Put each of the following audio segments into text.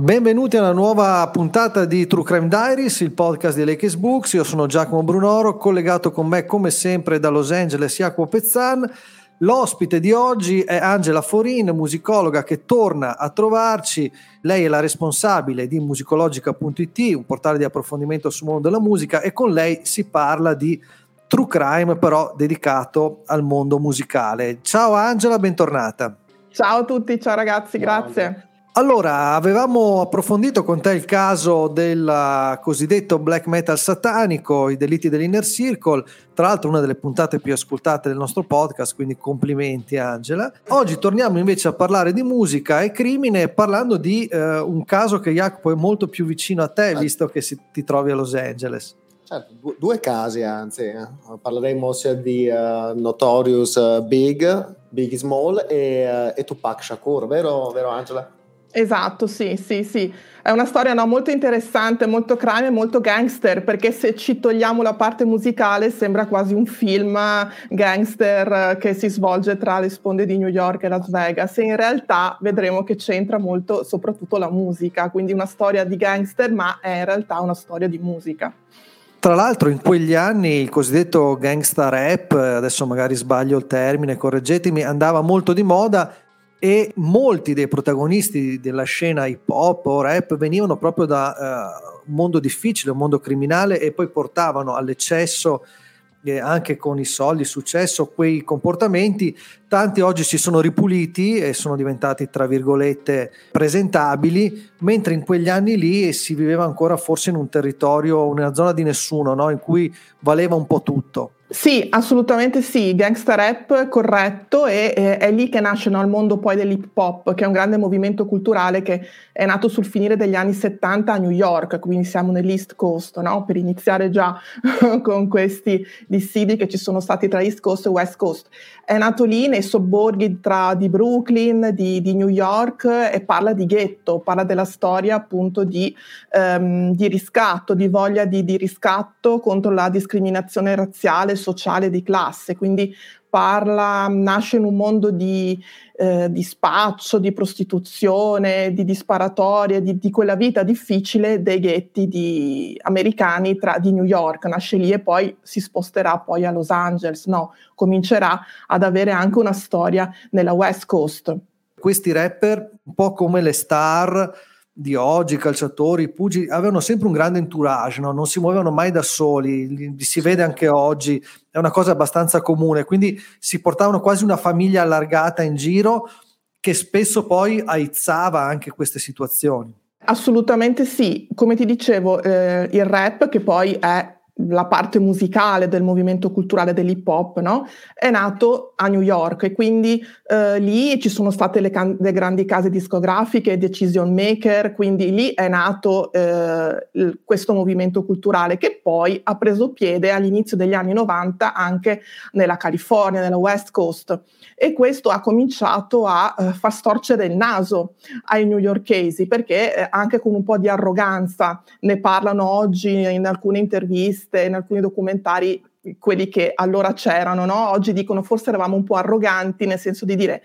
Benvenuti a una nuova puntata di True Crime Diaries, il podcast di Lakes Books. Io sono Giacomo Brunoro, collegato con me come sempre da Los Angeles Jacopo Pezzan. L'ospite di oggi è Angela Forin, musicologa che torna a trovarci. Lei è la responsabile di musicologica.it, un portale di approfondimento sul mondo della musica e con lei si parla di true crime però dedicato al mondo musicale. Ciao Angela, bentornata. Ciao a tutti, ciao ragazzi, grazie. Allora, avevamo approfondito con te il caso del cosiddetto black metal satanico, i delitti dell'inner circle, tra l'altro una delle puntate più ascoltate del nostro podcast, quindi complimenti Angela. Oggi torniamo invece a parlare di musica e crimine parlando di eh, un caso che Jacopo è molto più vicino a te, visto che si, ti trovi a Los Angeles. Certo, due casi anzi, eh. parleremo sia di uh, Notorious Big, Big Small e, uh, e Tupac Shakur, vero, vero Angela? Esatto, sì, sì, sì. È una storia no, molto interessante, molto crime e molto gangster, perché se ci togliamo la parte musicale sembra quasi un film gangster che si svolge tra le sponde di New York e Las Vegas e in realtà vedremo che c'entra molto soprattutto la musica, quindi una storia di gangster ma è in realtà una storia di musica. Tra l'altro in quegli anni il cosiddetto gangsta rap, adesso magari sbaglio il termine, correggetemi, andava molto di moda e molti dei protagonisti della scena hip hop o rap venivano proprio da uh, un mondo difficile, un mondo criminale e poi portavano all'eccesso eh, anche con i soldi, il successo, quei comportamenti, tanti oggi si sono ripuliti e sono diventati, tra virgolette, presentabili, mentre in quegli anni lì si viveva ancora forse in un territorio, una zona di nessuno, no? in cui valeva un po' tutto. Sì, assolutamente sì, gangsta rap corretto e, e è lì che nasce no, il mondo poi dell'hip hop, che è un grande movimento culturale che è nato sul finire degli anni 70 a New York, quindi siamo nell'East Coast, no? per iniziare già con questi dissidi che ci sono stati tra East Coast e West Cost. È nato lì nei sobborghi tra, di Brooklyn, di, di, New York e parla di ghetto, parla della storia appunto di, um, di riscatto, di voglia di, di riscatto contro la discriminazione razziale sociale di classe, quindi parla, nasce in un mondo di, eh, di spaccio, di prostituzione, di disparatorie, di, di, quella vita difficile dei ghetti americani tra, di New York, nasce lì e poi si sposterà poi a Los Angeles, no, comincerà ad avere anche una storia nella West Coast. Questi rapper, un po' come le star, di oggi, i calciatori, i pugili, avevano sempre un grande entourage, no? non si muovevano mai da soli, li, si vede anche oggi, è una cosa abbastanza comune, quindi si portavano quasi una famiglia allargata in giro che spesso poi aizzava anche queste situazioni. Assolutamente sì, come ti dicevo, eh, il rap che poi è la parte musicale del movimento culturale dell'hip hop, no? è nato a New York e quindi eh, lì ci sono state le, can- le, grandi case discografiche, decision maker, quindi lì è nato eh, il, questo movimento culturale che poi ha preso piede all'inizio degli anni 90 anche nella California, nella West Coast e questo ha cominciato a eh, far storcere il naso ai newyorkesi perché eh, anche con un po' di arroganza ne parlano oggi in alcune interviste, in alcuni documentari quelli che allora c'erano, no? oggi dicono forse eravamo un po' arroganti nel senso di dire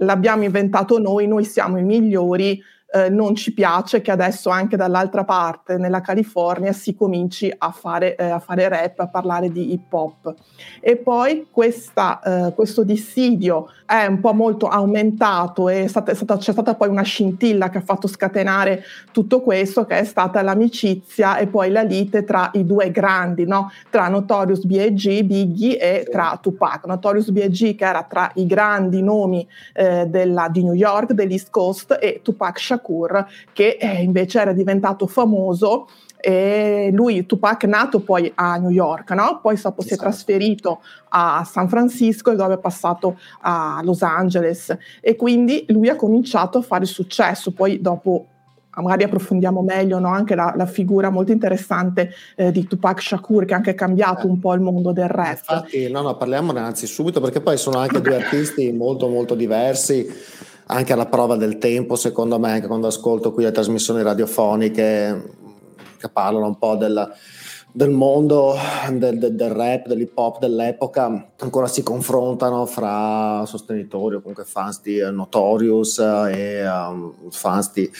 l'abbiamo inventato noi, noi siamo i migliori, eh, non ci piace che adesso anche dall'altra parte, nella California, si cominci a fare, eh, a fare rap, a parlare di hip hop. E poi questa, eh, questo dissidio è un po' molto aumentato e stata, stata, c'è stata poi una scintilla che ha fatto scatenare tutto questo, che è stata l'amicizia e poi la lite tra i due grandi, no? tra Notorious B.I.G., Biggie e tra Tupac. Notorious B.I.G. che era tra i grandi nomi eh, della, di New York, dell'East Coast, e Tupac Shakur Shakur, che eh, invece era diventato famoso e lui, Tupac, è nato poi a New York, no? poi dopo si è esatto. trasferito a San Francisco e dove è passato a Los Angeles e quindi lui ha cominciato a fare successo, poi dopo magari approfondiamo meglio no? anche la, la, figura molto interessante eh, di Tupac Shakur che ha anche cambiato un po' il mondo del rap. Infatti, no, no, parliamone anzi subito perché poi sono anche due artisti molto molto diversi anche alla prova del tempo, secondo me, anche quando ascolto qui le trasmissioni radiofoniche che parlano un po' del, del mondo del, del, del, rap, dell'hip hop dell'epoca, ancora si confrontano fra sostenitori o comunque fans di Notorious e um, fans di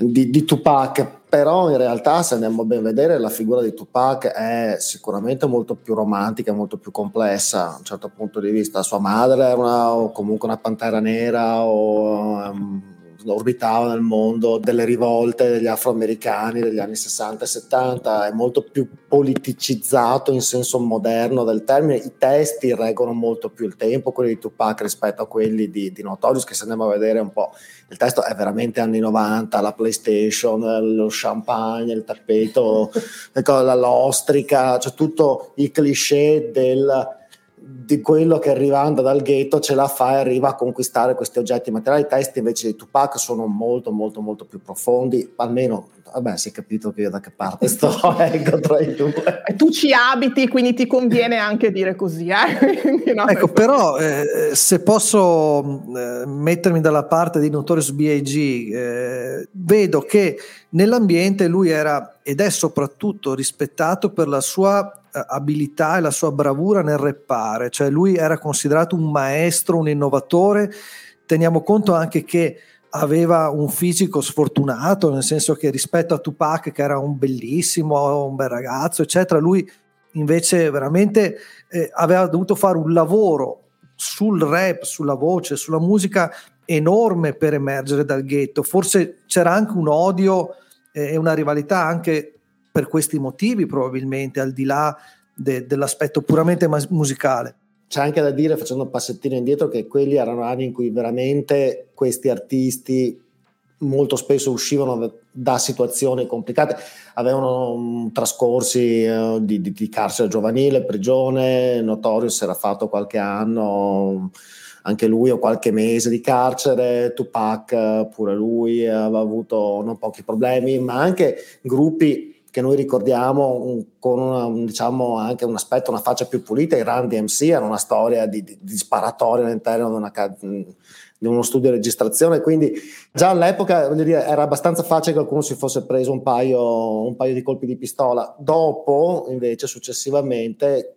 di, di Tupac però in realtà se andiamo a ben vedere la figura di Tupac è sicuramente molto più romantica, molto più complessa da un certo punto di vista. Sua madre era una, o comunque una pantera nera o um, orbitava nel mondo delle rivolte degli afroamericani degli anni 60 e 70, è molto più politicizzato in senso moderno del termine, i testi reggono molto più il tempo, quelli di Tupac rispetto a quelli di, di Notorious, che se andiamo a vedere un po', il testo è veramente anni 90, la PlayStation, lo champagne, il tappeto, ecco, l'ostrica, cioè tutto il cliché del di quello che arrivando dal ghetto ce la fa e arriva a conquistare questi oggetti materiali. I testi invece di Tupac sono molto molto molto più profondi, almeno vabbè si è capito che io da che parte sto ecco, tra i due. Tu ci abiti quindi ti conviene anche dire così. Eh? no, ecco però eh, se posso eh, mettermi dalla parte di Notorious B.I.G. Eh, vedo che nell'ambiente lui era ed è soprattutto rispettato per la sua abilità e la sua bravura nel reppare, cioè lui era considerato un maestro, un innovatore, teniamo conto anche che aveva un fisico sfortunato, nel senso che rispetto a Tupac che era un bellissimo, un bel ragazzo, eccetera, lui invece veramente eh, aveva dovuto fare un lavoro sul rap, sulla voce, sulla musica enorme per emergere dal ghetto. Forse c'era anche un odio eh, e una rivalità anche per questi motivi probabilmente, al di là de- dell'aspetto puramente mas- musicale. C'è anche da dire, facendo un passettino indietro, che quelli erano anni in cui veramente questi artisti molto spesso uscivano da situazioni complicate, avevano um, trascorsi uh, di, di, di, carcere giovanile, prigione, Notorious era fatto qualche anno, anche lui o qualche mese di carcere, Tupac pure lui aveva avuto non pochi problemi, ma anche gruppi che noi ricordiamo con una, diciamo, anche un aspetto, una faccia più pulita, i Run DMC era una storia di, di, di sparatoria all'interno di, una, di, uno studio di registrazione, quindi già all'epoca dire, era abbastanza facile che qualcuno si fosse preso un paio, un paio di colpi di pistola. Dopo, invece, successivamente,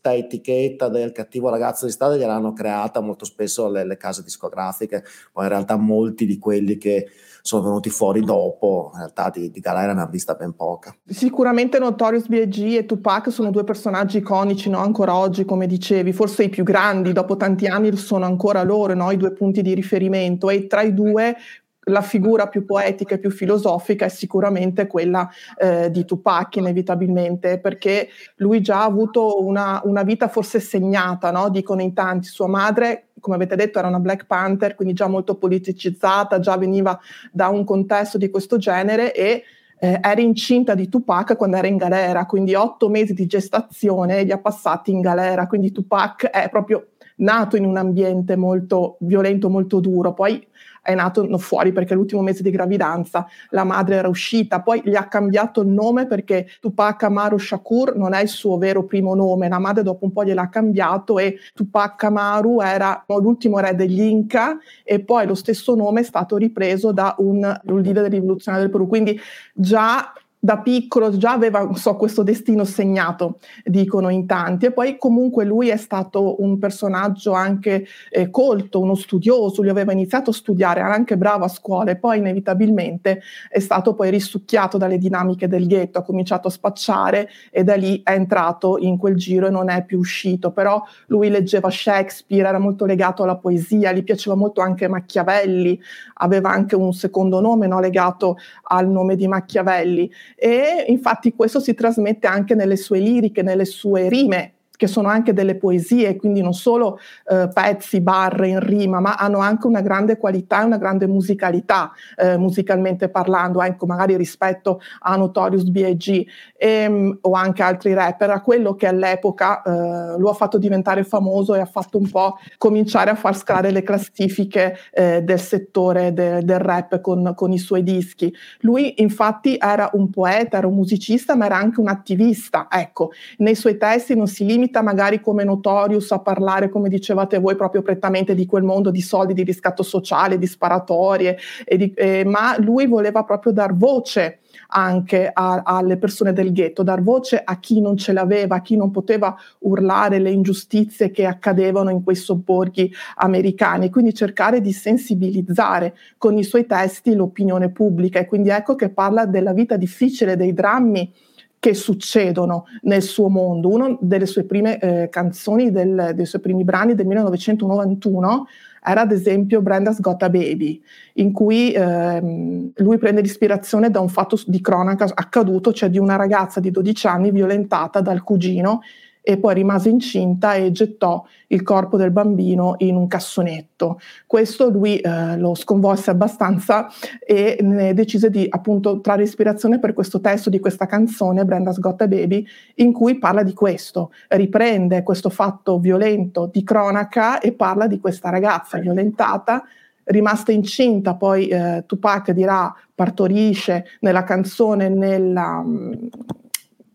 questa etichetta del cattivo ragazzo di strada gliel'hanno creata molto spesso le, le case discografiche, poi in realtà molti di quelli che sono venuti fuori dopo, in realtà di, di galera ne ha vista ben poca. Sicuramente Notorious B.I.G. e Tupac sono due personaggi iconici, no? ancora oggi, come dicevi, forse i più grandi, dopo tanti anni sono ancora loro, no? i due punti di riferimento e tra i due la figura più poetica e più filosofica è sicuramente quella eh, di Tupac, inevitabilmente, perché lui già ha avuto una, una vita forse segnata, no? dicono in tanti. Sua madre, come avete detto, era una Black Panther, quindi già molto politicizzata, già veniva da un contesto di questo genere e eh, era incinta di Tupac quando era in galera, quindi otto mesi di gestazione li ha passati in galera, quindi Tupac è proprio nato in un ambiente molto violento, molto duro, poi è nato fuori perché l'ultimo mese di gravidanza la madre era uscita, poi gli ha cambiato il nome perché Tupac Amaru Shakur non è il suo vero primo nome, la madre dopo un po' gliel'ha cambiato e Tupac Amaru era l'ultimo re degli Inca e poi lo stesso nome è stato ripreso da un, un leader rivoluzionario del Perù, quindi già da piccolo già aveva so, questo destino segnato, dicono in tanti, e poi comunque lui è stato un personaggio anche eh, colto, uno studioso, lui aveva iniziato a studiare, era anche bravo a scuola e poi inevitabilmente è stato poi risucchiato dalle dinamiche del ghetto, ha cominciato a spacciare e da lì è entrato in quel giro e non è più uscito, però lui leggeva Shakespeare, era molto legato alla poesia, gli piaceva molto anche Machiavelli, aveva anche un secondo nome no, legato al nome di Machiavelli e infatti questo si trasmette anche nelle sue liriche, nelle sue rime che sono anche delle poesie, quindi non solo eh, pezzi, barre in rima, ma hanno anche una grande qualità e una grande musicalità, eh, musicalmente parlando, ecco, magari rispetto a Notorious B.I.G. Ehm, o anche altri rapper, a quello che all'epoca eh, lo ha fatto diventare famoso e ha fatto un po' cominciare a far scalare le classifiche eh, del settore de- del rap con, con i suoi dischi. Lui infatti era un poeta, era un musicista, ma era anche un attivista, ecco, nei suoi testi non si limita vita magari come Notorious a parlare, come dicevate voi, proprio prettamente di quel mondo di soldi, di riscatto sociale, di sparatorie, di, eh, ma lui voleva proprio dar voce anche a, alle persone del ghetto, dar voce a chi non ce l'aveva, a chi non poteva urlare le ingiustizie che accadevano in quei sobborghi americani, quindi cercare di sensibilizzare con i suoi testi l'opinione pubblica. E quindi ecco che parla della vita difficile, dei drammi che succedono nel suo mondo. Una delle sue prime eh, canzoni, del, dei suoi primi brani del 1991 era ad esempio Brenda's Got a Baby, in cui ehm, lui prende l'ispirazione da un fatto di cronaca accaduto, cioè di una ragazza di 12 anni violentata dal cugino e poi rimase incinta e gettò il corpo del bambino in un cassonetto. Questo lui eh, lo sconvolse abbastanza e ne decise di appunto trarre ispirazione per questo testo di questa canzone, Brenda's Got a Baby, in cui parla di questo, riprende questo fatto violento di cronaca e parla di questa ragazza violentata rimasta incinta, poi eh, Tupac dirà partorisce nella canzone nella,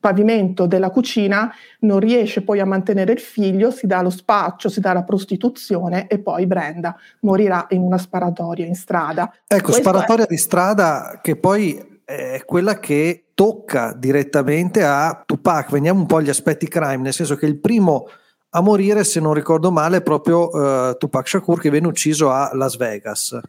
pavimento della cucina, non riesce poi a mantenere il figlio, si dà lo spaccio, si dà la prostituzione e poi Brenda morirà in una sparatoria in strada. Ecco, Questo sparatoria è... di strada che poi è quella che tocca direttamente a Tupac. Veniamo un po' agli aspetti crime, nel senso che il primo a morire, se non ricordo male, è proprio uh, Tupac Shakur che viene ucciso a Las Vegas.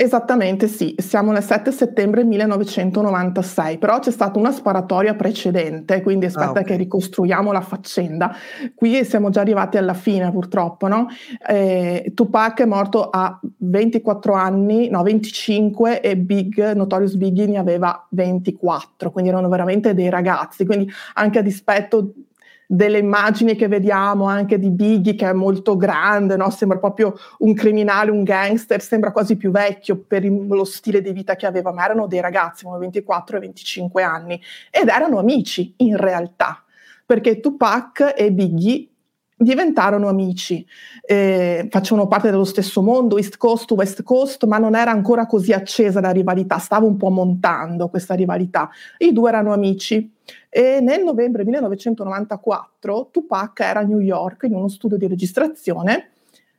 Esattamente sì, siamo nel 7 settembre 1996, però c'è stata una sparatoria precedente, quindi aspetta ah, okay. che ricostruiamo la faccenda. Qui siamo già arrivati alla fine purtroppo, no? Eh, Tupac è morto a 24 anni, no 25 e Big, Notorious Biggie ne aveva 24, quindi erano veramente dei ragazzi, quindi anche a dispetto delle immagini che vediamo anche di Biggie che è molto grande, no? sembra proprio un criminale, un gangster, sembra quasi più vecchio per lo stile di vita che aveva, ma erano dei ragazzi, avevano 24 e 25 anni ed erano amici in realtà, perché Tupac e Biggie diventarono amici, eh, facevano parte dello stesso mondo, East Coast, West Coast, ma non era ancora così accesa la rivalità, stava un po' montando questa rivalità. I due erano amici e nel novembre 1994 Tupac era a New York in uno studio di registrazione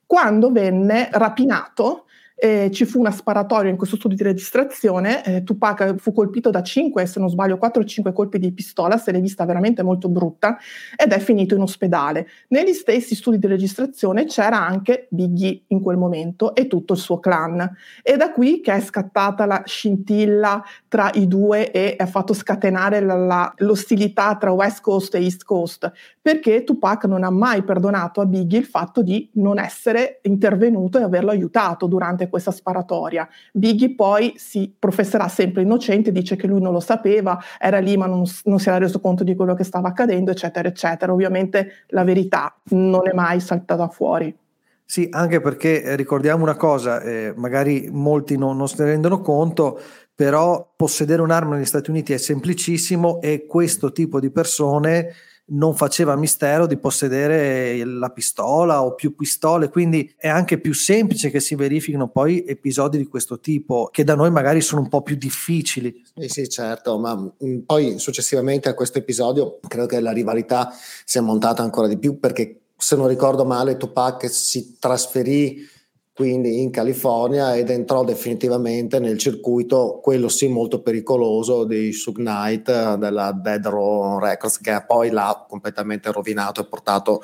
quando venne rapinato eh, ci fu una sparatoria in questo studio di registrazione, eh, Tupac fu colpito da 5, se non sbaglio 4 o 5 colpi di pistola, se l'è vista veramente molto brutta, ed è finito in ospedale. Negli stessi studi di registrazione c'era anche Biggie in quel momento e tutto il suo clan. E da qui che è scattata la scintilla tra i due e ha fatto scatenare la, la, l'ostilità tra West Coast e East Coast, perché Tupac non ha mai perdonato a Biggie il fatto di non essere intervenuto e averlo aiutato durante questa sparatoria. Biggie poi si professerà sempre innocente, dice che lui non lo sapeva, era lì ma non, non si era reso conto di quello che stava accadendo, eccetera, eccetera. Ovviamente la verità non è mai saltata fuori. Sì, anche perché eh, ricordiamo una cosa, eh, magari molti non, non se ne rendono conto, però possedere un'arma negli Stati Uniti è semplicissimo e questo tipo di persone non faceva mistero di possedere la pistola o più pistole, quindi è anche più semplice che si verifichino poi episodi di questo tipo, che da noi magari sono un po' più difficili. Sì, sì, certo, ma mm, poi successivamente a questo episodio credo che la rivalità sia montata ancora di più perché se non ricordo male Tupac si trasferì quindi in California ed entrò definitivamente nel circuito, quello sì molto pericoloso di Sug Knight della Dead Row Records che poi l'ha completamente rovinato e portato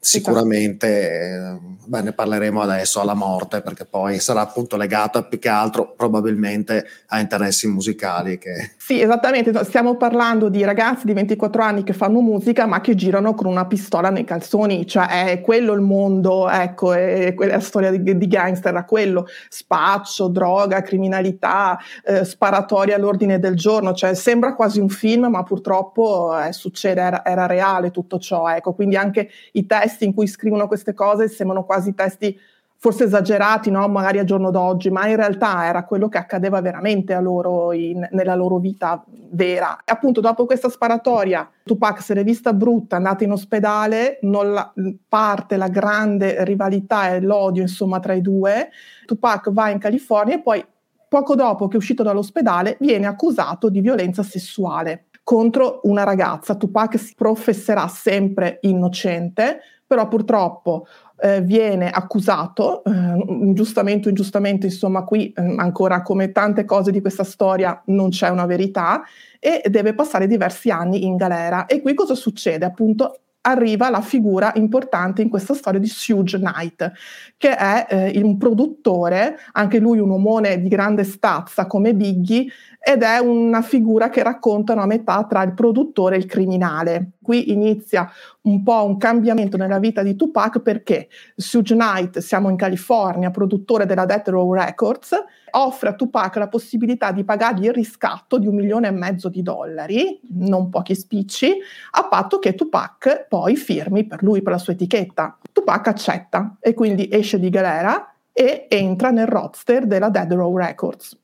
sicuramente, eh, beh, ne parleremo adesso alla morte perché poi sarà appunto legata più che altro probabilmente a interessi musicali. Che... Sì, esattamente, stiamo parlando di ragazzi di 24 anni che fanno musica ma che girano con una pistola nei calzoni, cioè è quello il mondo, ecco, è quella storia di, di gangster, era quello, spaccio, droga, criminalità, eh, sparatoria all'ordine del giorno, cioè sembra quasi un film ma purtroppo eh, succede, era, era reale tutto ciò, ecco, quindi anche i testi testi in cui scrivono queste cose sembrano quasi testi forse esagerati, no? magari a giorno d'oggi, ma in realtà era quello che accadeva veramente a loro in, nella loro vita vera. E appunto dopo questa sparatoria Tupac se l'è vista brutta, è andata in ospedale, la, parte la grande rivalità e l'odio insomma tra i due, Tupac va in California e poi poco dopo che è uscito dall'ospedale viene accusato di violenza sessuale contro una ragazza. Tupac si professerà sempre innocente, però purtroppo eh, viene accusato, eh, ingiustamente o ingiustamente, insomma qui eh, ancora come tante cose di questa storia non c'è una verità e deve passare diversi anni in galera. E qui cosa succede? Appunto arriva la figura importante in questa storia di Suge Knight, che è eh, un produttore, anche lui un omone di grande stazza come Biggie, ed è una figura che racconta una metà tra il produttore e il criminale. Qui inizia un po' un cambiamento nella vita di Tupac perché Suge Knight, siamo in California, produttore della Death Row Records, offre a Tupac la possibilità di pagargli il riscatto di un milione e mezzo di dollari, non pochi spicci, a patto che Tupac poi firmi per lui, per la sua etichetta. Tupac accetta e quindi esce di galera e entra nel roster della Dead Row Records.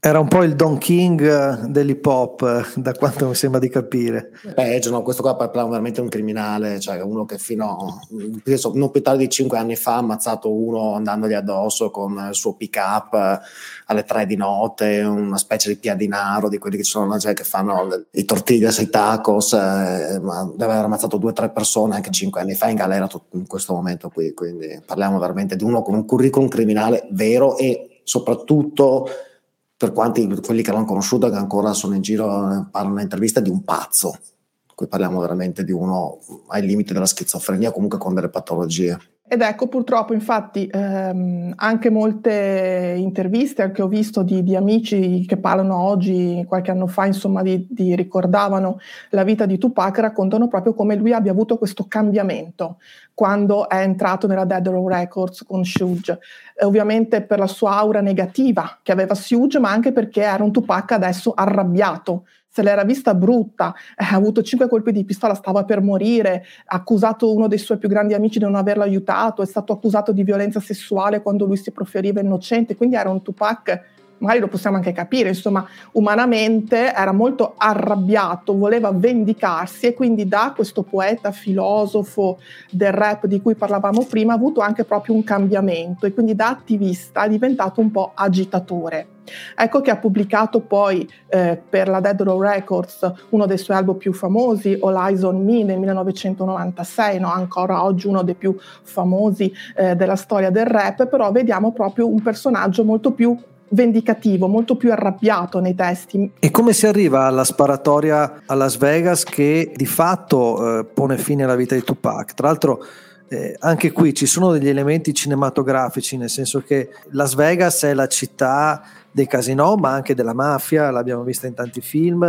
Era un po' il Don King eh, dell'hip hop, eh, da quanto mi sembra di capire. Peggio, no? questo qua è veramente un criminale, cioè uno che fino a non più tardi di cinque anni fa ha ammazzato uno andandogli addosso con il suo pick up eh, alle tre di notte, una specie di piadinaro di quelli che sono cioè, che fanno i tortillas, i tacos, ma deve aver ammazzato due o tre persone anche cinque anni fa in galera in questo momento qui, quindi parliamo veramente di uno con un curriculum criminale vero e soprattutto per quanti quelli che l'hanno conosciuto che ancora sono in giro eh, parlano in di un pazzo. Qui parliamo veramente di uno ai limiti della schizofrenia comunque con delle patologie ed ecco, purtroppo, infatti, ehm, anche molte interviste che ho visto di, di, amici che parlano oggi, qualche anno fa, insomma, di, di, ricordavano la vita di Tupac, raccontano proprio come lui abbia avuto questo cambiamento quando è entrato nella Dead Row Records con Suge. Ovviamente per la sua aura negativa che aveva Suge, ma anche perché era un Tupac adesso arrabbiato, se l'era vista brutta, eh, ha avuto cinque colpi di pistola, stava per morire, ha accusato uno dei suoi più grandi amici di non averlo aiutato, è stato accusato di violenza sessuale quando lui si proferiva innocente, quindi era un Tupac magari lo possiamo anche capire, insomma, umanamente era molto arrabbiato, voleva vendicarsi e quindi da questo poeta filosofo del rap di cui parlavamo prima ha avuto anche proprio un cambiamento e quindi da attivista è diventato un po' agitatore. Ecco che ha pubblicato poi eh, per la Dead Row Records uno dei suoi album più famosi, All Eyes on Me nel 1996, no? ancora oggi uno dei più famosi eh, della storia del rap, però vediamo proprio un personaggio molto più vendicativo, molto più arrabbiato nei testi. E come si arriva alla sparatoria a Las Vegas che di fatto eh, pone fine alla vita di Tupac? Tra l'altro eh, anche qui ci sono degli elementi cinematografici, nel senso che Las Vegas è la città dei casinò, ma anche della mafia, l'abbiamo vista in tanti film,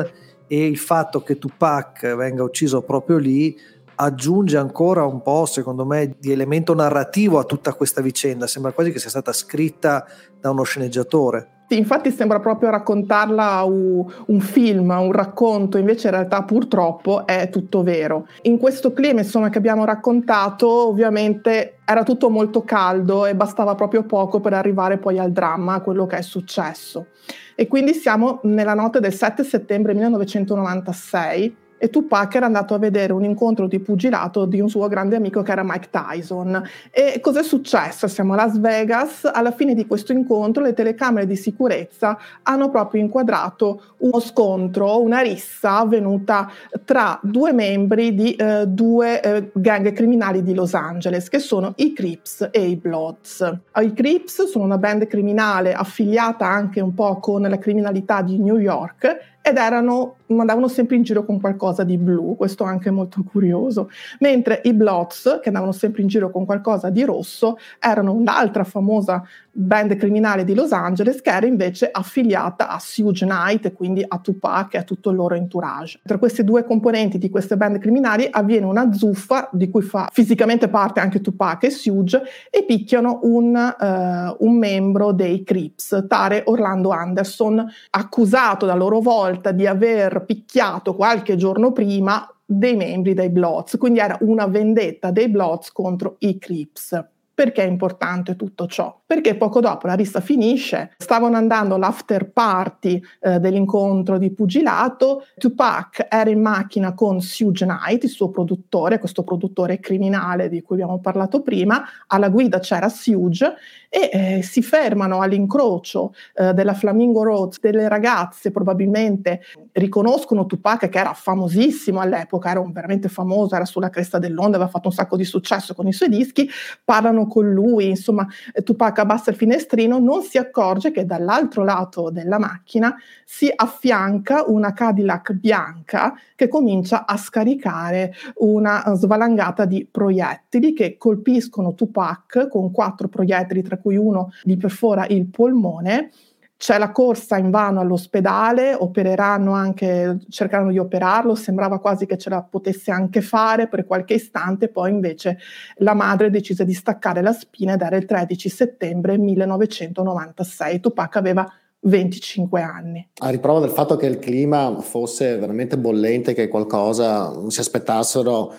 e il fatto che Tupac venga ucciso proprio lì aggiunge ancora un po', secondo me, di elemento narrativo a tutta questa vicenda. Sembra quasi che sia stata scritta da uno sceneggiatore. Sì, infatti sembra proprio raccontarla un, film, un racconto, invece in realtà purtroppo è tutto vero. In questo clima insomma, che abbiamo raccontato, ovviamente era tutto molto caldo e bastava proprio poco per arrivare poi al dramma, a quello che è successo. E quindi siamo nella notte del 7 settembre 1996 e Tupac era andato a vedere un incontro di pugilato di un suo grande amico che era Mike Tyson. E cos'è successo? Siamo a Las Vegas, alla fine di questo incontro le telecamere di sicurezza hanno proprio inquadrato uno scontro, una rissa avvenuta tra due membri di eh, due eh, gang criminali di Los Angeles, che sono i Crips e i Bloods. I Crips sono una band criminale affiliata anche un po' con la criminalità di New York ed erano, andavano sempre in giro con qualcosa di blu, questo anche molto curioso, mentre i Blots, che andavano sempre in giro con qualcosa di rosso, erano un'altra famosa band criminale di Los Angeles che era invece affiliata a Suge Knight e quindi a Tupac e a tutto il loro entourage. Tra queste due componenti di queste band criminali avviene una zuffa di cui fa fisicamente parte anche Tupac e Suge e picchiano un, uh, un membro dei Crips, tale Orlando Anderson, accusato da loro volta di aver picchiato qualche giorno prima dei membri dei Bloods, quindi era una vendetta dei Bloods contro i Crips. Perché è importante tutto ciò? Perché poco dopo la rissa finisce, stavano andando all'after party eh, dell'incontro di pugilato, Tupac era in macchina con Suge Knight, il suo produttore, questo produttore criminale di cui abbiamo parlato prima, alla guida c'era Suge e eh, si fermano all'incrocio eh, della Flamingo Road, delle ragazze probabilmente riconoscono Tupac che era famosissimo all'epoca, era veramente famoso, era sulla cresta dell'onda, aveva fatto un sacco di successo con i suoi dischi, parlano con lui, insomma eh, Tupac abbassa il finestrino, non si accorge che dall'altro lato della macchina si affianca una Cadillac bianca che comincia a scaricare una svalangata di proiettili che colpiscono Tupac con quattro proiettili cui uno gli perfora il polmone. C'è la corsa in vano all'ospedale, opereranno anche, cercheranno di operarlo, sembrava quasi che ce la potesse anche fare per qualche istante, poi invece la madre decise di staccare la spina ed era il 13 settembre 1996. Tupac aveva 25 anni. A riprova del fatto che il clima fosse veramente bollente, che qualcosa si aspettassero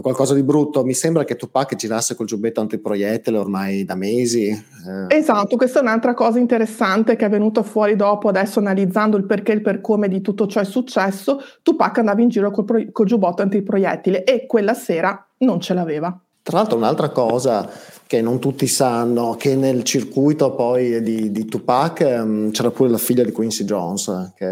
qualcosa di brutto. Mi sembra che Tupac girasse col giubbetto antiproiettile ormai da mesi. Eh. Esatto, questa è un'altra cosa interessante che è venuta fuori dopo, adesso analizzando il perché e il per come di tutto ciò è successo. Tupac andava in giro col, pro- col giubbotto antiproiettile e quella sera non ce l'aveva. Tra l'altro un'altra cosa che non tutti sanno, che nel circuito poi di, di Tupac um, c'era pure la figlia di Quincy Jones, che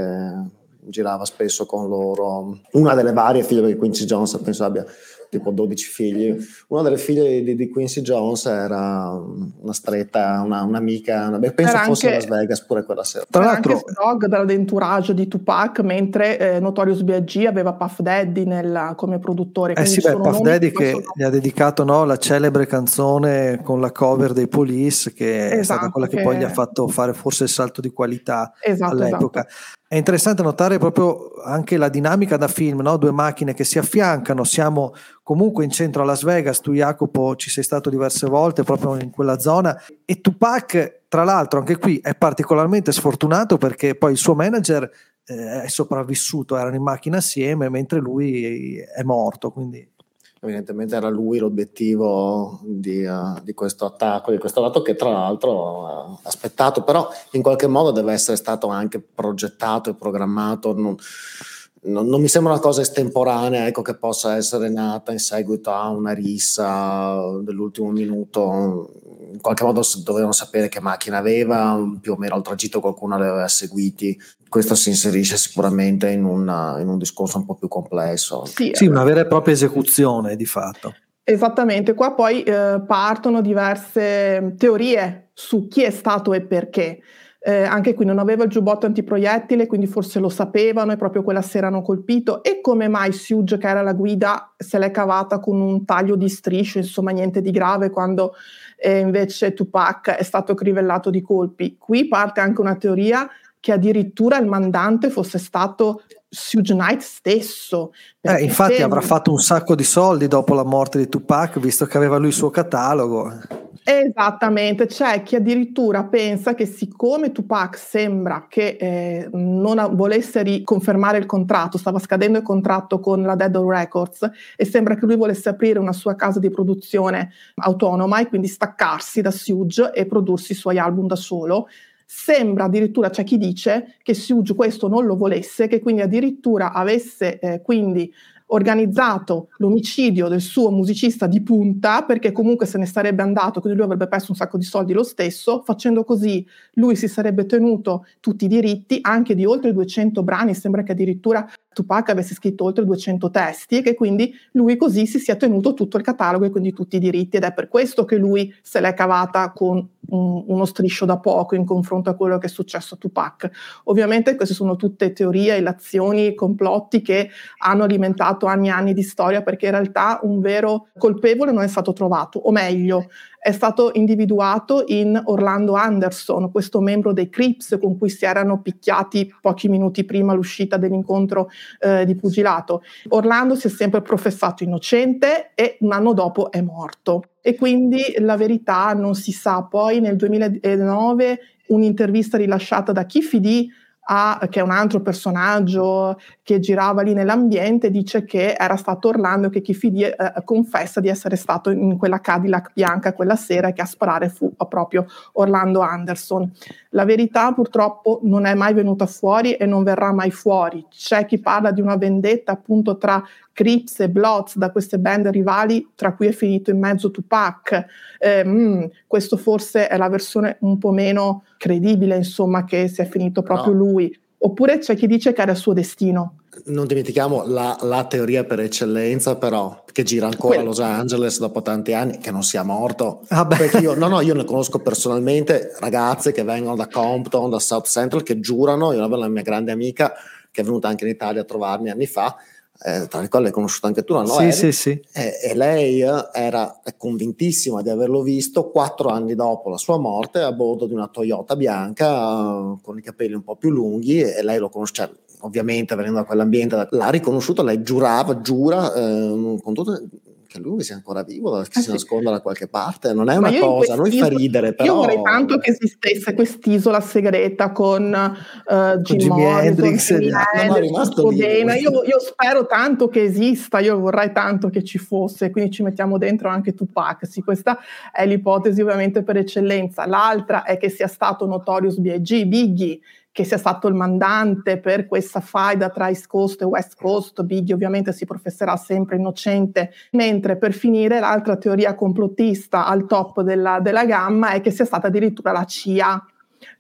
girava spesso con loro, una delle varie figlie di Quincy Jones, penso abbia tipo 12 figli. Una delle figlie di, di Quincy Jones era una stretta, una, un'amica, una, beh, penso era fosse anche, Las Vegas pure quella sera. Tra l'altro, anche Dog dall'entourage di Tupac, mentre eh, Notorious B.I.G. aveva Puff Daddy nella, come produttore. Eh sì, beh, Puff Daddy che sono... gli ha dedicato no, la celebre canzone con la cover dei Police, che esatto, è stata quella che, che, poi gli ha fatto fare forse il salto di qualità esatto, all'epoca. Esatto. È interessante notare proprio anche la dinamica da film, no? due macchine che si affiancano, siamo comunque in centro a Las Vegas, tu Jacopo ci sei stato diverse volte proprio in quella zona e Tupac tra l'altro anche qui è particolarmente sfortunato perché poi il suo manager eh, è sopravvissuto, erano in macchina assieme mentre lui è morto, quindi evidentemente era lui l'obiettivo di, uh, di, questo attacco, di questo dato che tra l'altro ha aspettato, però in qualche modo deve essere stato anche progettato e programmato. Non, non, non, mi sembra una cosa estemporanea ecco, che possa essere nata in seguito a una rissa dell'ultimo minuto. In qualche modo dovevano sapere che macchina aveva, più o meno al tragitto qualcuno le aveva seguiti. Questo si inserisce sicuramente in, una, in un discorso un po' più complesso. Sì, sì, una vera e propria esecuzione di fatto. Esattamente, qua poi eh, partono diverse teorie su chi è stato e perché. Eh, anche qui non aveva il giubbotto antiproiettile, quindi forse lo sapevano e proprio quella sera hanno colpito. E come mai Suge, che era la guida, se l'è cavata con un taglio di striscio, insomma niente di grave, quando eh, invece Tupac è stato crivellato di colpi? Qui parte anche una teoria che addirittura il mandante fosse stato Suge Knight stesso. Eh, infatti sembra... avrà fatto un sacco di soldi dopo la morte di Tupac, visto che aveva lui il suo catalogo. Esattamente, c'è chi addirittura pensa che siccome Tupac sembra che eh, non volesse riconfermare il contratto, stava scadendo il contratto con la Dead Records e sembra che lui volesse aprire una sua casa di produzione autonoma e quindi staccarsi da Suge e prodursi i suoi album da solo. Sembra addirittura, c'è chi dice che Suge questo non lo volesse, che quindi addirittura avesse eh, quindi organizzato l'omicidio del suo musicista di punta perché comunque se ne sarebbe andato, quindi lui avrebbe perso un sacco di soldi lo stesso, facendo così lui si sarebbe tenuto tutti i diritti anche di oltre 200 brani, sembra che addirittura Tupac avesse scritto oltre 200 testi e che quindi lui così si sia tenuto tutto il catalogo e quindi tutti i diritti ed è per questo che lui se l'è cavata con un, uno striscio da poco in confronto a quello che è successo a Tupac. Ovviamente queste sono tutte teorie, ilazioni, complotti che hanno alimentato anni e anni di storia perché in realtà un vero colpevole non è stato trovato, o meglio, è stato individuato in Orlando Anderson, questo membro dei Crips con cui si erano picchiati pochi minuti prima l'uscita dell'incontro eh, di pugilato. Orlando si è sempre professato innocente e un anno dopo è morto. E quindi la verità non si sa. Poi nel 2009 un'intervista rilasciata da Kiffy D a, che è un altro personaggio che girava lì nell'ambiente, dice che era stato Orlando che Kifidi eh, confessa di essere stato in quella Cadillac bianca quella sera e che a sparare fu proprio Orlando Anderson. La verità purtroppo non è mai venuta fuori e non verrà mai fuori. C'è chi parla di una vendetta appunto tra Crips e Bloods da queste band rivali, tra cui è finito in mezzo Tupac. Eh, mm, questo forse è la versione un po' meno credibile, insomma, che sia finito proprio no. lui. Oppure c'è chi dice che era il suo destino. Non dimentichiamo la, la teoria per eccellenza, però, che gira ancora Quello. a Los Angeles dopo tanti anni, che non sia morto. Ah io, no, no, io ne conosco personalmente ragazze che vengono da Compton, da South Central, che giurano. Io ho una mia grande amica che è venuta anche in Italia a trovarmi anni fa, eh, tra le quali hai conosciuto anche tu, no? Sì, eri, sì, sì. E, e, lei era convintissima di averlo visto quattro anni dopo la sua morte a bordo di una Toyota bianca con i capelli un po' più lunghi e lei lo conosceva, cioè, ovviamente venendo da quell'ambiente, l'ha riconosciuto, lei giurava, giura, eh, con tutto che lui sia ancora vivo, che ah, si nasconda da qualche parte, non è una cosa, noi fa ridere però... Io vorrei tanto che esistesse quest'isola segreta con uh, Jim Jimi Hendrix, io, io, spero tanto che esista, io vorrei tanto che ci fosse, quindi ci mettiamo dentro anche Tupac, sì, questa è l'ipotesi ovviamente per eccellenza. L'altra è che sia stato Notorious B.I.G., Biggie, che sia stato il mandante per questa faida tra East Coast e West Coast, Biggie ovviamente si professerà sempre innocente, mentre per finire l'altra teoria complottista al top della, della gamma è che sia stata addirittura la CIA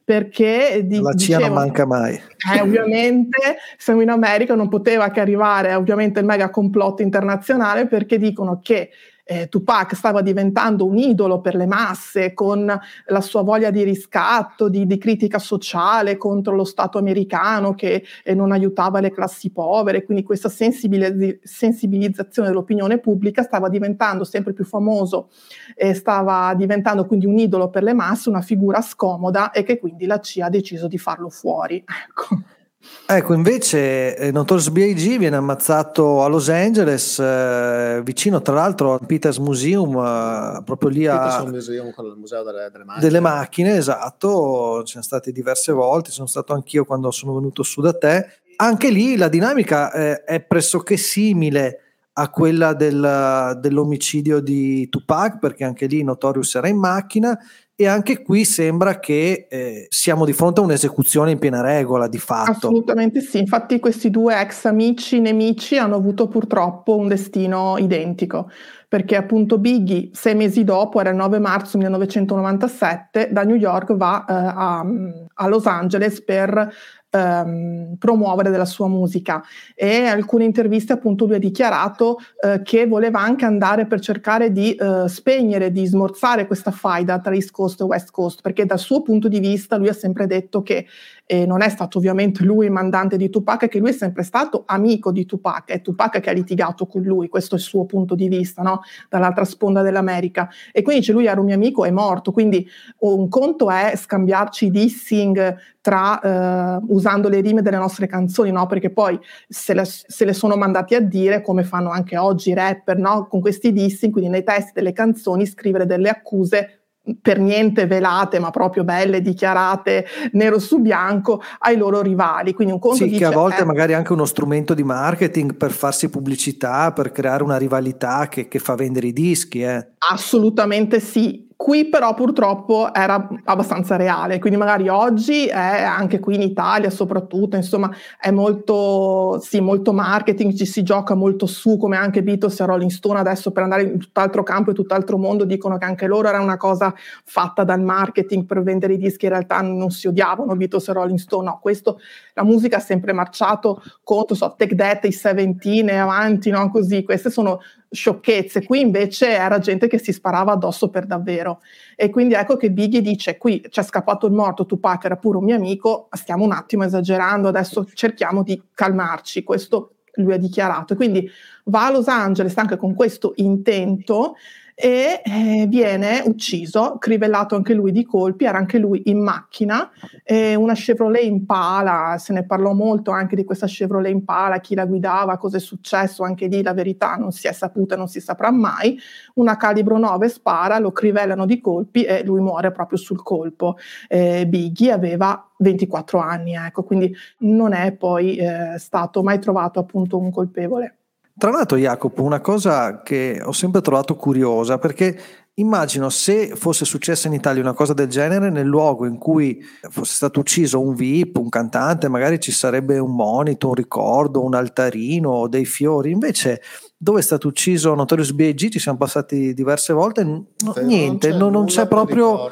perché di, la CIA dicevo, non manca mai. Eh, ovviamente siamo in America, non poteva che arrivare ovviamente il mega complotto internazionale perché dicono che eh, Tupac stava diventando un idolo per le masse con la sua voglia di riscatto, di, di critica sociale contro lo Stato americano che eh, non aiutava le classi povere, quindi questa sensibiliz- sensibilizzazione dell'opinione pubblica stava diventando sempre più famoso e stava diventando quindi un idolo per le masse, una figura scomoda e che quindi la CIA ha deciso di farlo fuori. Ecco. Ecco, invece eh, Notorious B.I.G. viene ammazzato a Los Angeles, eh, vicino tra l'altro al Peters Museum, eh, proprio lì a... Museum con il museo delle, delle, macchine. Delle macchine, esatto, ci sono state diverse volte, sono stato anch'io quando sono venuto su da te. Anche lì la dinamica eh, è pressoché simile a quella del, dell'omicidio di Tupac, perché anche lì Notorious era in macchina e anche qui sembra che eh, siamo di fronte a un'esecuzione in piena regola di fatto. Assolutamente sì, infatti questi due ex amici nemici hanno avuto purtroppo un destino identico, perché appunto Biggie sei mesi dopo, era il 9 marzo 1997, da New York va eh, a, a Los Angeles per ehm, promuovere della sua musica e alcune interviste appunto lui ha dichiarato eh, che voleva anche andare per cercare di eh, spegnere, di smorzare questa faida tra East Coast e West Coast perché dal suo punto di vista lui ha sempre detto che e non è stato ovviamente lui il mandante di Tupac, che lui è sempre stato amico di Tupac, è Tupac che ha litigato con lui, questo è il suo punto di vista, no? dall'altra sponda dell'America. E quindi dice lui era un mio amico, è morto, quindi un conto è scambiarci dissing tra, eh, usando le rime delle nostre canzoni, no? perché poi se le, se le, sono mandati a dire, come fanno anche oggi i rapper, no? con questi dissing, quindi nei testi delle canzoni scrivere delle accuse per niente velate, ma proprio belle, dichiarate nero su bianco ai loro rivali. Quindi un conto sì, dice, che a volte eh, magari anche uno strumento di marketing per farsi pubblicità, per creare una rivalità che, che fa vendere i dischi. Eh. Assolutamente sì. Qui però purtroppo era abbastanza reale, quindi magari oggi è anche qui in Italia soprattutto, insomma è molto, sì, molto marketing, ci si gioca molto su come anche Beatles e Rolling Stone adesso per andare in tutt'altro campo e tutt'altro mondo dicono che anche loro era una cosa fatta dal marketing per vendere i dischi, in realtà non si odiavano Beatles e Rolling Stone, no, questo la musica ha sempre marciato contro, so, Take That, i Seventeen e avanti, no, così, queste sono sciocchezze, qui invece era gente che si sparava addosso per davvero. E quindi ecco che Biggie dice: Qui c'è scappato il morto, Tupac era pure un mio amico, stiamo un attimo esagerando, adesso cerchiamo di calmarci. Questo lui ha dichiarato. Quindi va a Los Angeles anche con questo intento e eh, viene ucciso, crivellato anche lui di colpi, era anche lui in macchina, eh, una Chevrolet Impala, se ne parlò molto anche di questa Chevrolet Impala, chi la guidava, cosa è successo, anche lì la verità non si è saputa, non si saprà mai, una calibro 9 spara, lo crivellano di colpi e lui muore proprio sul colpo. Eh, Biggie aveva 24 anni, ecco, quindi non è poi eh, stato mai trovato appunto un colpevole. Tra l'altro, Jacopo, una cosa che ho sempre trovato curiosa, perché immagino se fosse successa in Italia una cosa del genere, nel luogo in cui fosse stato ucciso un VIP, un cantante, magari ci sarebbe un monito, un ricordo, un altarino, dei fiori. Invece, dove è stato ucciso Notorious B.I.G., ci siamo passati diverse volte, no, niente, non c'è, non, non c'è proprio...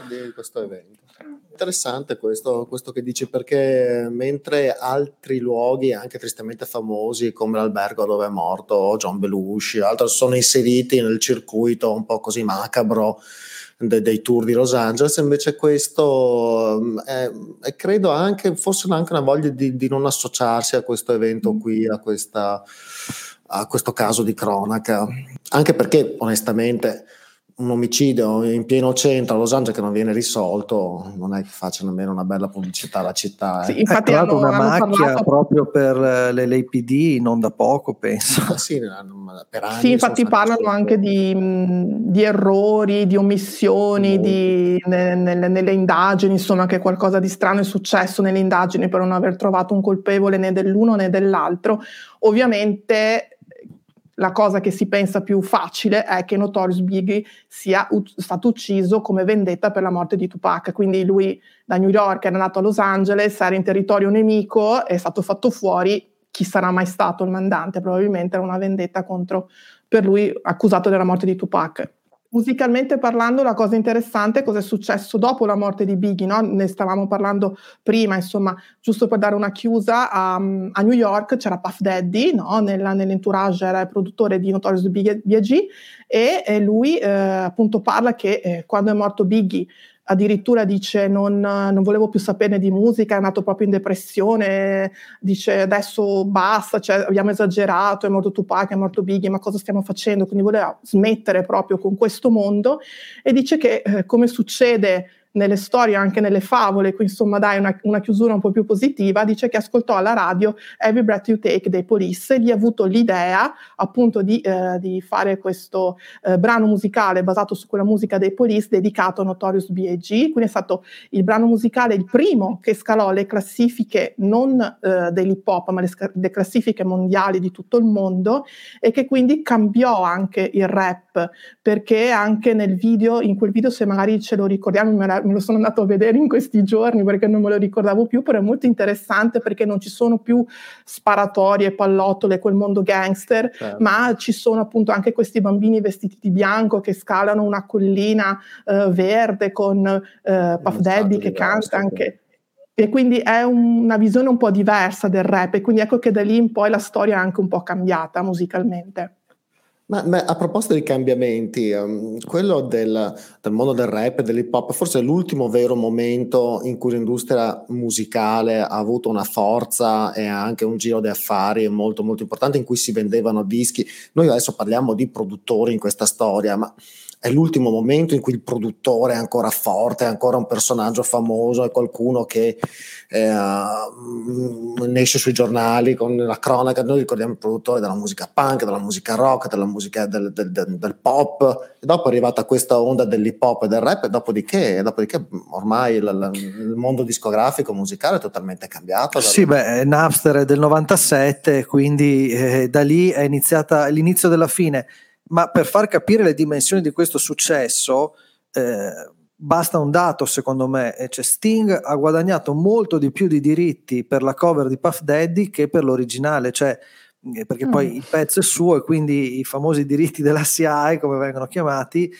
interessante questo, questo, che dici perché mentre altri luoghi anche tristemente famosi come l'albergo dove è morto John Belushi altri sono inseriti nel circuito un po' così macabro de, dei tour di Los Angeles invece questo mm, è, è credo anche forse anche una voglia di, di, non associarsi a questo evento qui a, questa, a questo caso di cronaca. Anche perché onestamente un omicidio in pieno centro a Los Angeles che non viene risolto, non è che faccia nemmeno una bella pubblicità alla città. Eh. Sì, infatti hanno, una hanno macchia parlato... proprio per eh, l'APD, non da poco penso. sì, per anni sì, infatti parlano anche di, di, errori, di omissioni, di, ne, nelle, nelle indagini, insomma che qualcosa di strano è successo nelle indagini per non aver trovato un colpevole né dell'uno né dell'altro. Ovviamente la cosa che si pensa più facile è che Notorious Biggie sia u- stato ucciso come vendetta per la morte di Tupac. Quindi lui da New York era nato a Los Angeles, era in territorio nemico, è stato fatto fuori. Chi sarà mai stato il mandante? Probabilmente era una vendetta contro per lui accusato della morte di Tupac. Musicalmente parlando, la cosa interessante è cosa è successo dopo la morte di Biggie, no? ne stavamo parlando prima, insomma, giusto per dare una chiusa, a, a New York c'era Puff Daddy, no? Nella, nell'entourage era il produttore di Notorious B.I.G. e, e lui eh, appunto parla che eh, quando è morto Biggie addirittura dice non, non, volevo più saperne di musica, è andato proprio in depressione, dice adesso basta, cioè, abbiamo esagerato, è morto Tupac, è morto Biggie, ma cosa stiamo facendo? Quindi voleva smettere proprio con questo mondo e dice che eh, come succede nelle storie, anche nelle favole, qui insomma dai una, una, chiusura un po' più positiva, dice che ascoltò alla radio Every Breath You Take dei Police e gli ha avuto l'idea appunto di, eh, di fare questo eh, brano musicale basato su quella musica dei Police dedicato a Notorious B.I.G., quindi è stato il brano musicale il primo che scalò le classifiche non eh, dell'hip hop ma le, le classifiche mondiali di tutto il mondo e che quindi cambiò anche il rap perché anche nel video, in quel video se magari ce lo ricordiamo, me, la, me, lo sono andato a vedere in questi giorni perché non me lo ricordavo più, però è molto interessante perché non ci sono più sparatorie, pallottole, quel mondo gangster, certo. ma ci sono appunto anche questi bambini vestiti di bianco che scalano una collina eh, verde con eh, Puff Daddy che canta anche e quindi è un, una visione un po' diversa del rap e quindi ecco che da lì in poi la storia è anche un po' cambiata musicalmente. Ma, ma, a proposito di cambiamenti, um, quello del, del, mondo del rap e dell'hip hop forse è l'ultimo vero momento in cui l'industria musicale ha avuto una forza e anche un giro di affari molto molto importante in cui si vendevano dischi. Noi adesso parliamo di produttori in questa storia, ma è l'ultimo momento in cui il produttore è ancora forte, è ancora un personaggio famoso, è qualcuno che eh, mm, esce sui giornali con la cronaca. Noi ricordiamo il produttore della musica punk, della musica rock, della musica del, del, del, del pop, e dopo è arrivata questa onda dell'hip hop e del rap, e dopodiché, dopodiché ormai il, il, mondo discografico musicale è totalmente cambiato. Sì, beh, Napster è del 97, quindi eh, da lì è iniziata l'inizio della fine ma per far capire le dimensioni di questo successo eh, basta un dato secondo me, cioè Sting ha guadagnato molto di più di diritti per la cover di Puff Daddy che per l'originale, cioè eh, perché mm. poi il pezzo è suo e quindi i famosi diritti della CI come vengono chiamati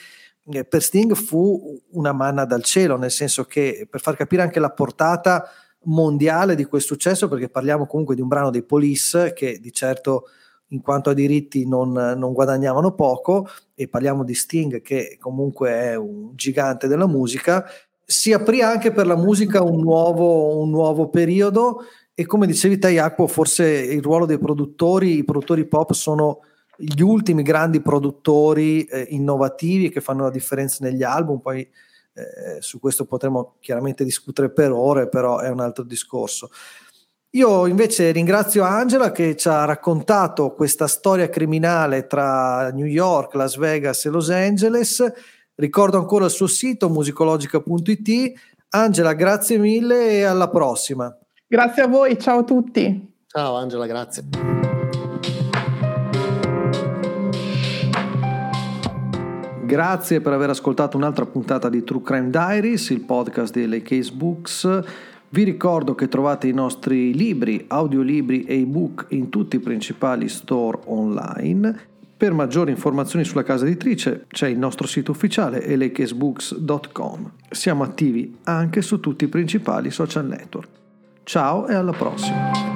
eh, per Sting fu una manna dal cielo, nel senso che per far capire anche la portata mondiale di quel successo, perché parliamo comunque di un brano dei Police che di certo in quanto a diritti non, non, guadagnavano poco e parliamo di Sting che comunque è un gigante della musica, si aprì anche per la musica un nuovo, un nuovo periodo e come dicevi te forse il ruolo dei produttori, i produttori pop sono gli ultimi grandi produttori eh, innovativi che fanno la differenza negli album, poi eh, su questo potremo chiaramente discutere per ore, però è un altro discorso. Io invece ringrazio Angela che ci ha raccontato questa storia criminale tra New York, Las Vegas e Los Angeles. Ricordo ancora il suo sito musicologica.it. Angela, grazie mille e alla prossima. Grazie a voi, ciao a tutti. Ciao Angela, grazie. Grazie per aver ascoltato un'altra puntata di True Crime Diaries, il podcast delle Case Books. Vi ricordo che trovate i nostri libri, audiolibri e ebook in tutti i principali store online. Per maggiori informazioni sulla casa editrice c'è il nostro sito ufficiale elekesbooks.com. Siamo attivi anche su tutti i principali social network. Ciao e alla prossima!